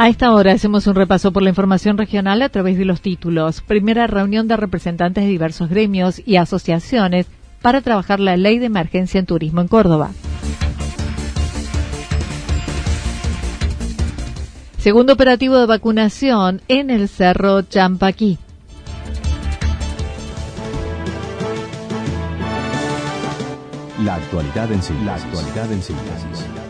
A esta hora hacemos un repaso por la información regional a través de los títulos. Primera reunión de representantes de diversos gremios y asociaciones para trabajar la ley de emergencia en turismo en Córdoba. Segundo operativo de vacunación en el Cerro Champaquí. La actualidad en síntesis.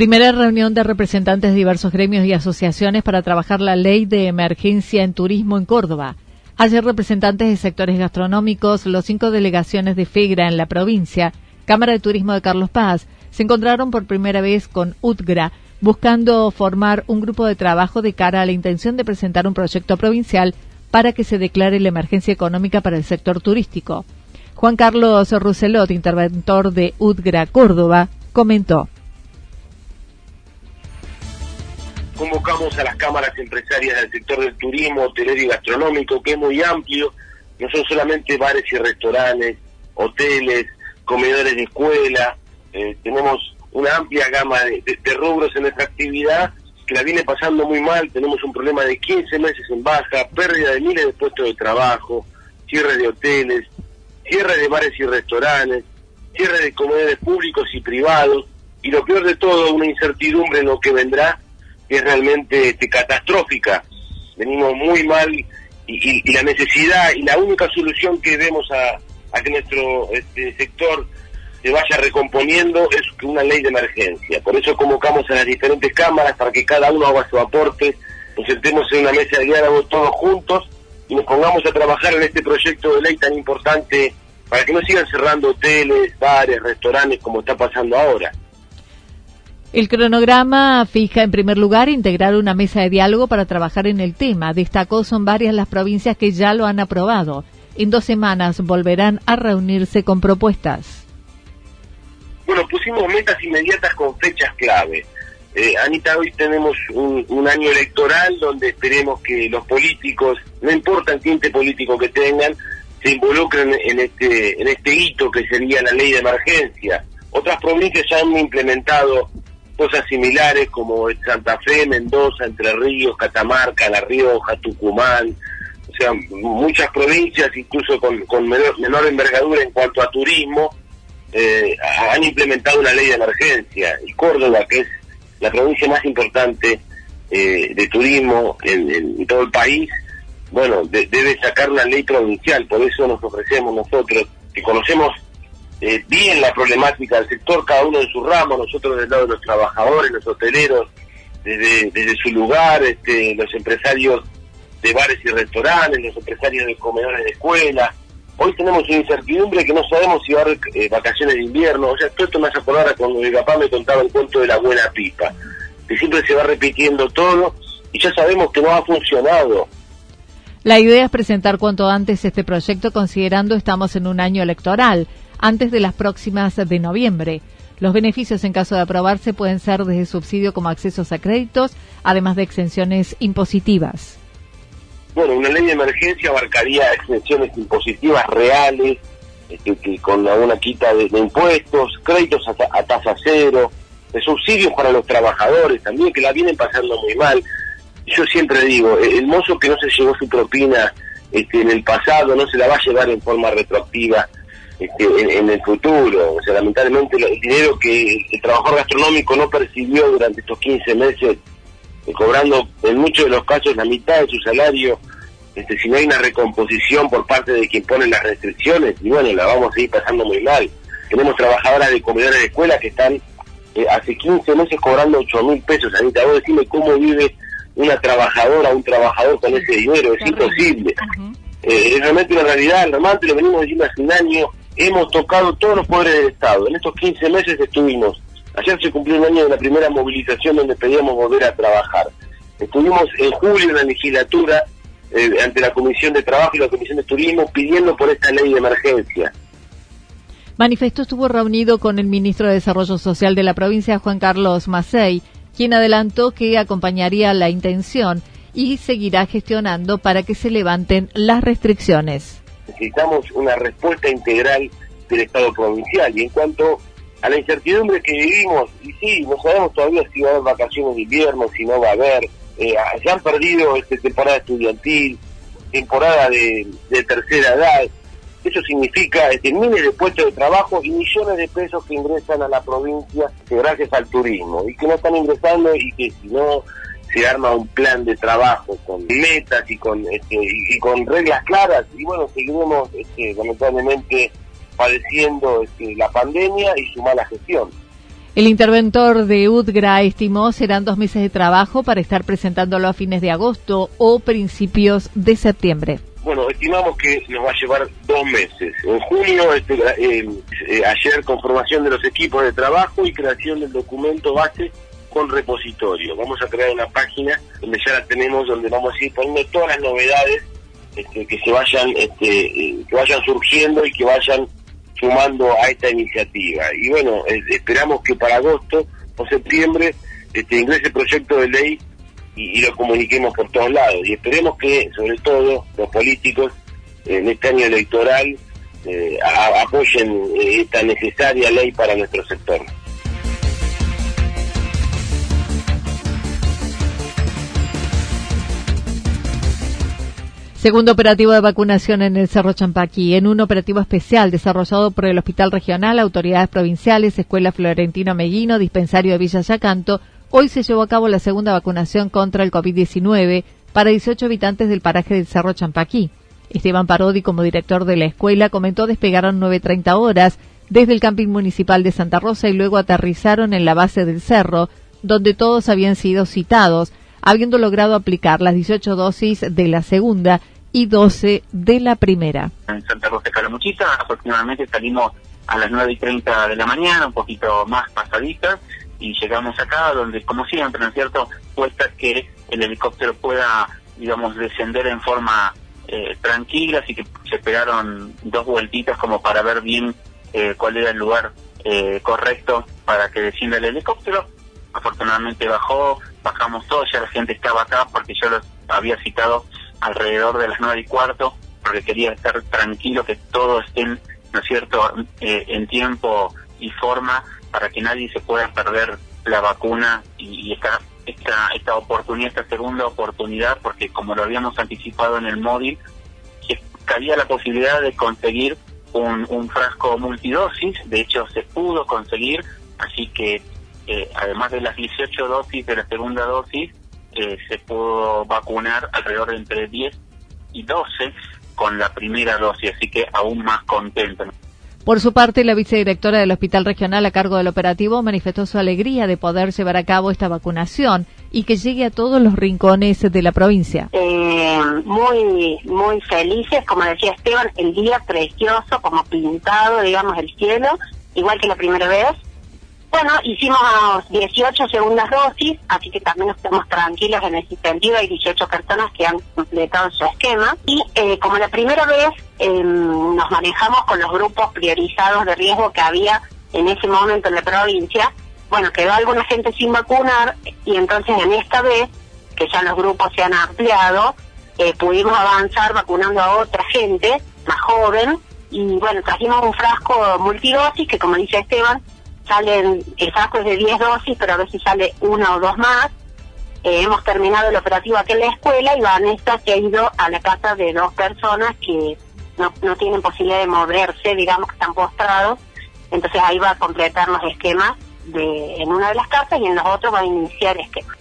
Primera reunión de representantes de diversos gremios y asociaciones para trabajar la ley de emergencia en turismo en Córdoba. Ayer representantes de sectores gastronómicos, los cinco delegaciones de FEGRA en la provincia, Cámara de Turismo de Carlos Paz, se encontraron por primera vez con UTGRA, buscando formar un grupo de trabajo de cara a la intención de presentar un proyecto provincial para que se declare la emergencia económica para el sector turístico. Juan Carlos Rousselot, interventor de UTGRA Córdoba, comentó. Convocamos a las cámaras empresarias del sector del turismo, hotelero y gastronómico, que es muy amplio, no son solamente bares y restaurantes, hoteles, comedores de escuela, eh, tenemos una amplia gama de, rubros en nuestra actividad que la viene pasando muy mal, tenemos un problema de 15 meses en baja, pérdida de miles de puestos de trabajo, cierre de hoteles, cierre de bares y restaurantes, cierre de comedores públicos y privados, y lo peor de todo, una incertidumbre en lo que vendrá es realmente este, catastrófica. Venimos muy mal y, la necesidad y la única solución que vemos a, que nuestro este, sector se vaya recomponiendo es una ley de emergencia. Por eso convocamos a las diferentes cámaras para que cada uno haga su aporte, nos sentemos en una mesa de diálogo todos juntos y nos pongamos a trabajar en este proyecto de ley tan importante para que no sigan cerrando hoteles, bares, restaurantes como está pasando ahora. El cronograma fija en primer lugar integrar una mesa de diálogo para trabajar en el tema. Destacó son varias las provincias que ya lo han aprobado. En dos semanas volverán a reunirse con propuestas. Bueno, pusimos metas inmediatas con fechas clave. Eh, Anita, hoy tenemos un, año electoral donde esperemos que los políticos, no importa el tinte político que tengan, se involucren en este, en este hito que sería la ley de emergencia. Otras provincias ya han implementado cosas similares como Santa Fe, Mendoza, Entre Ríos, Catamarca, La Rioja, Tucumán, o sea, muchas provincias, incluso con, menor, envergadura en cuanto a turismo, eh, han implementado una ley de emergencia. Y Córdoba, que es la provincia más importante eh, de turismo en, todo el país, bueno, debe sacar una ley provincial, por eso nos ofrecemos nosotros, que conocemos eh, bien la problemática del sector, cada uno de su ramo, nosotros del lado de los trabajadores, los hoteleros, desde, desde su lugar, este, los empresarios de bares y restaurantes, los empresarios de comedores de escuela. Hoy tenemos una incertidumbre que no sabemos si va a haber eh, vacaciones de invierno. O sea, todo esto me hace acordar cuando mi papá me contaba el cuento de la buena pipa, que siempre se va repitiendo todo y ya sabemos que no ha funcionado. La idea es presentar cuanto antes este proyecto considerando estamos en un año electoral, antes de las próximas de noviembre. Los beneficios en caso de aprobarse pueden ser desde subsidio como accesos a créditos, además de exenciones impositivas. Bueno, una ley de emergencia abarcaría exenciones impositivas reales, este, con una quita de, impuestos, créditos a, tasa cero, subsidios para los trabajadores también, que la vienen pasando muy mal. Yo siempre digo, el mozo que no se llevó su propina este, en el pasado no se la va a llevar en forma retroactiva este, en, el futuro. O sea, lamentablemente el dinero que el trabajador gastronómico no percibió durante estos 15 meses, eh, cobrando en muchos de los casos la mitad de su salario, este, si no hay una recomposición por parte de quien pone las restricciones, y bueno, la vamos a ir pasando muy mal. Tenemos trabajadoras de comedores de escuela que están eh, hace 15 meses cobrando 8 mil pesos. Anita, vos decime cómo vive una trabajadora, un trabajador con ese dinero, es imposible. Eh, es realmente una realidad alarmante, lo venimos diciendo hace un año, hemos tocado todos los poderes del Estado. En estos 15 meses estuvimos, ayer se cumplió un año de la primera movilización donde pedíamos volver a trabajar. Estuvimos en julio en la legislatura eh, ante la Comisión de Trabajo y la Comisión de Turismo pidiendo por esta ley de emergencia. Manifesto estuvo reunido con el ministro de Desarrollo Social de la provincia, Juan Carlos Macei, quien adelantó que acompañaría la intención y seguirá gestionando para que se levanten las restricciones necesitamos una respuesta integral del Estado provincial. Y en cuanto a la incertidumbre que vivimos, y sí, no sabemos todavía si va a haber vacaciones de invierno, si no va a haber, eh, ya han perdido esta temporada estudiantil, temporada de, tercera edad, eso significa este, miles de puestos de trabajo y millones de pesos que ingresan a la provincia gracias al turismo y que no están ingresando y que si no se arma un plan de trabajo con metas y con este, y, con reglas claras y bueno seguiremos este, lamentablemente padeciendo este, la pandemia y su mala gestión. El interventor de UDGRA estimó serán dos meses de trabajo para estar presentándolo a fines de agosto o principios de septiembre. Bueno, estimamos que nos va a llevar dos meses. En junio, este, eh, eh, ayer conformación de los equipos de trabajo y creación del documento base con repositorio. Vamos a crear una página donde ya la tenemos, donde vamos a ir poniendo todas las novedades este, que se vayan, este, eh, que vayan surgiendo y que vayan sumando a esta iniciativa. Y bueno, esperamos que para agosto o septiembre este, ingrese el proyecto de ley y, lo comuniquemos por todos lados. Y esperemos que, sobre todo, los políticos en este año electoral eh, apoyen eh, esta necesaria ley para nuestro sector. Segundo operativo de vacunación en el Cerro Champaquí. En un operativo especial desarrollado por el Hospital Regional, autoridades provinciales, Escuela Florentino Meguino, Dispensario de Villa Yacanto, hoy se llevó a cabo la segunda vacunación contra el COVID-19 para 18 habitantes del paraje del Cerro Champaquí. Esteban Parodi, como director de la escuela, comentó despegaron 9.30 horas desde el camping municipal de Santa Rosa y luego aterrizaron en la base del cerro, donde todos habían sido citados habiendo logrado aplicar las 18 dosis de la segunda y 12 de la primera. En Santa Rosa de Calamuchita aproximadamente salimos a las 9 y 30 de la mañana, un poquito más pasaditas, y llegamos acá donde, como siempre, ¿no es cierto?, cuesta que el helicóptero pueda, digamos, descender en forma eh, tranquila, así que se pegaron dos vueltitas como para ver bien eh, cuál era el lugar eh, correcto para que descienda el helicóptero. Afortunadamente bajó, bajamos todos, ya la gente estaba acá porque yo los había citado alrededor de las nueve y cuarto, porque quería estar tranquilo, que todos estén, ¿no es cierto?, eh, en tiempo y forma para que nadie se pueda perder la vacuna y, esta, esta, esta oportunidad, esta segunda oportunidad, porque como lo habíamos anticipado en el móvil, que había la posibilidad de conseguir un, un frasco multidosis, de hecho se pudo conseguir, así que eh, además de las 18 dosis de la segunda dosis, eh, se pudo vacunar alrededor de entre 10 y 12 con la primera dosis, así que aún más contento. Por su parte, la vicedirectora del Hospital Regional a cargo del operativo manifestó su alegría de poder llevar a cabo esta vacunación y que llegue a todos los rincones de la provincia. Eh, muy, muy felices, como decía Esteban, el día precioso, como pintado, digamos, el cielo, igual que la primera vez. Bueno, hicimos 18 segundas dosis, así que también estamos tranquilos en ese sentido. Hay 18 personas que han completado su esquema. Y eh, como la primera vez em, nos manejamos con los grupos priorizados de riesgo que había en ese momento en la provincia, bueno, quedó alguna gente sin vacunar y entonces en esta vez, que ya los grupos se han ampliado, eh, pudimos avanzar vacunando a otra gente más joven y bueno, trajimos un frasco multidosis que como dice Esteban, salen, es de 10 dosis, pero a veces sale una o dos más. Eh, hemos terminado el operativo aquí en la escuela y Vanessa se ha ido a la casa de dos personas que no, no tienen posibilidad de moverse, digamos que están postrados. Entonces ahí va a completar los esquemas de, en una de las casas y en los otros va a iniciar esquemas.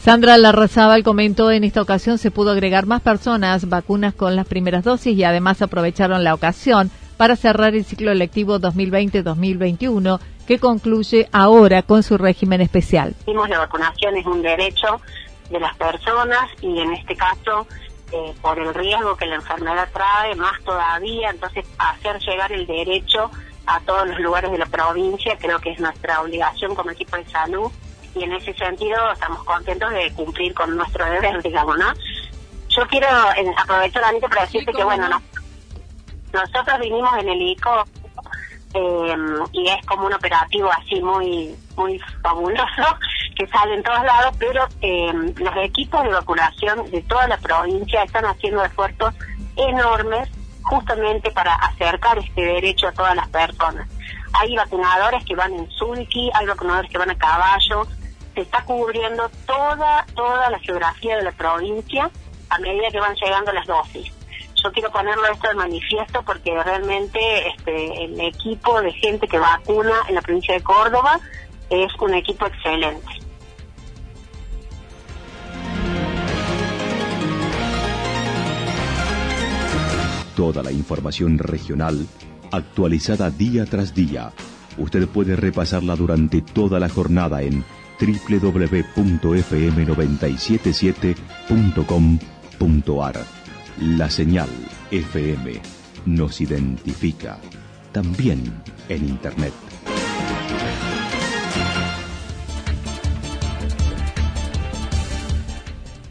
Sandra Larrazábal comentó en esta ocasión se pudo agregar más personas vacunas con las primeras dosis y además aprovecharon la ocasión para cerrar el ciclo electivo 2020-2021 que concluye ahora con su régimen especial. La vacunación es un derecho de las personas y en este caso eh, por el riesgo que la enfermedad trae, más todavía, entonces hacer llegar el derecho a todos los lugares de la provincia creo que es nuestra obligación como equipo de salud y en ese sentido estamos contentos de cumplir con nuestro deber, digamos, ¿no? Yo quiero aprovechar la para decirte que, bueno, no, nosotros vinimos en el ICO eh, y es como un operativo así muy muy fabuloso que sale en todos lados, pero eh, los equipos de vacunación de toda la provincia están haciendo esfuerzos enormes justamente para acercar este derecho a todas las personas. Hay vacunadores que van en sulky, hay vacunadores que van a caballo, se está cubriendo toda toda la geografía de la provincia a medida que van llegando las dosis yo quiero ponerlo esto de manifiesto porque realmente este, el equipo de gente que vacuna en la provincia de Córdoba es un equipo excelente. Toda la información regional actualizada día tras día. Usted puede repasarla durante toda la jornada en www.fm977.com.ar la señal FM nos identifica también en Internet.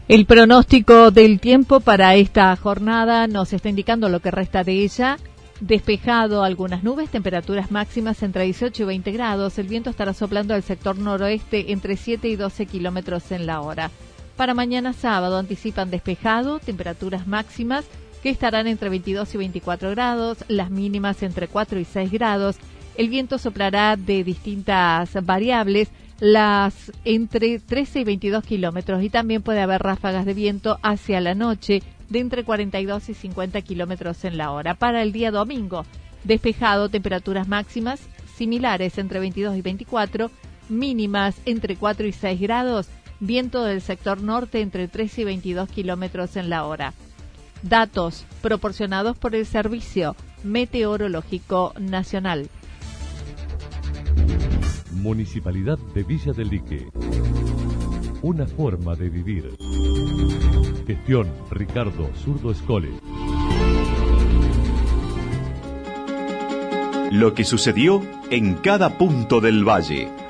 El pronóstico del tiempo para esta jornada nos está indicando lo que resta de ella. Despejado algunas nubes, temperaturas máximas entre 18 y 20 grados. El viento estará soplando al sector noroeste entre 7 y 12 kilómetros en la hora. Para mañana sábado anticipan despejado, temperaturas máximas que estarán entre 22 y 24 grados, las mínimas entre 4 y 6 grados. El viento soplará de distintas variables, las entre 13 y 22 kilómetros y también puede haber ráfagas de viento hacia la noche de entre 42 y 50 kilómetros en la hora. Para el día domingo, despejado, temperaturas máximas similares entre 22 y 24, mínimas entre 4 y 6 grados viento del sector norte entre 13 y 22 kilómetros en la hora. Datos proporcionados por el Servicio Meteorológico Nacional. Municipalidad de Villa del Lique. Una forma de vivir. Gestión Ricardo Zurdo Escole. Lo que sucedió en cada punto del valle.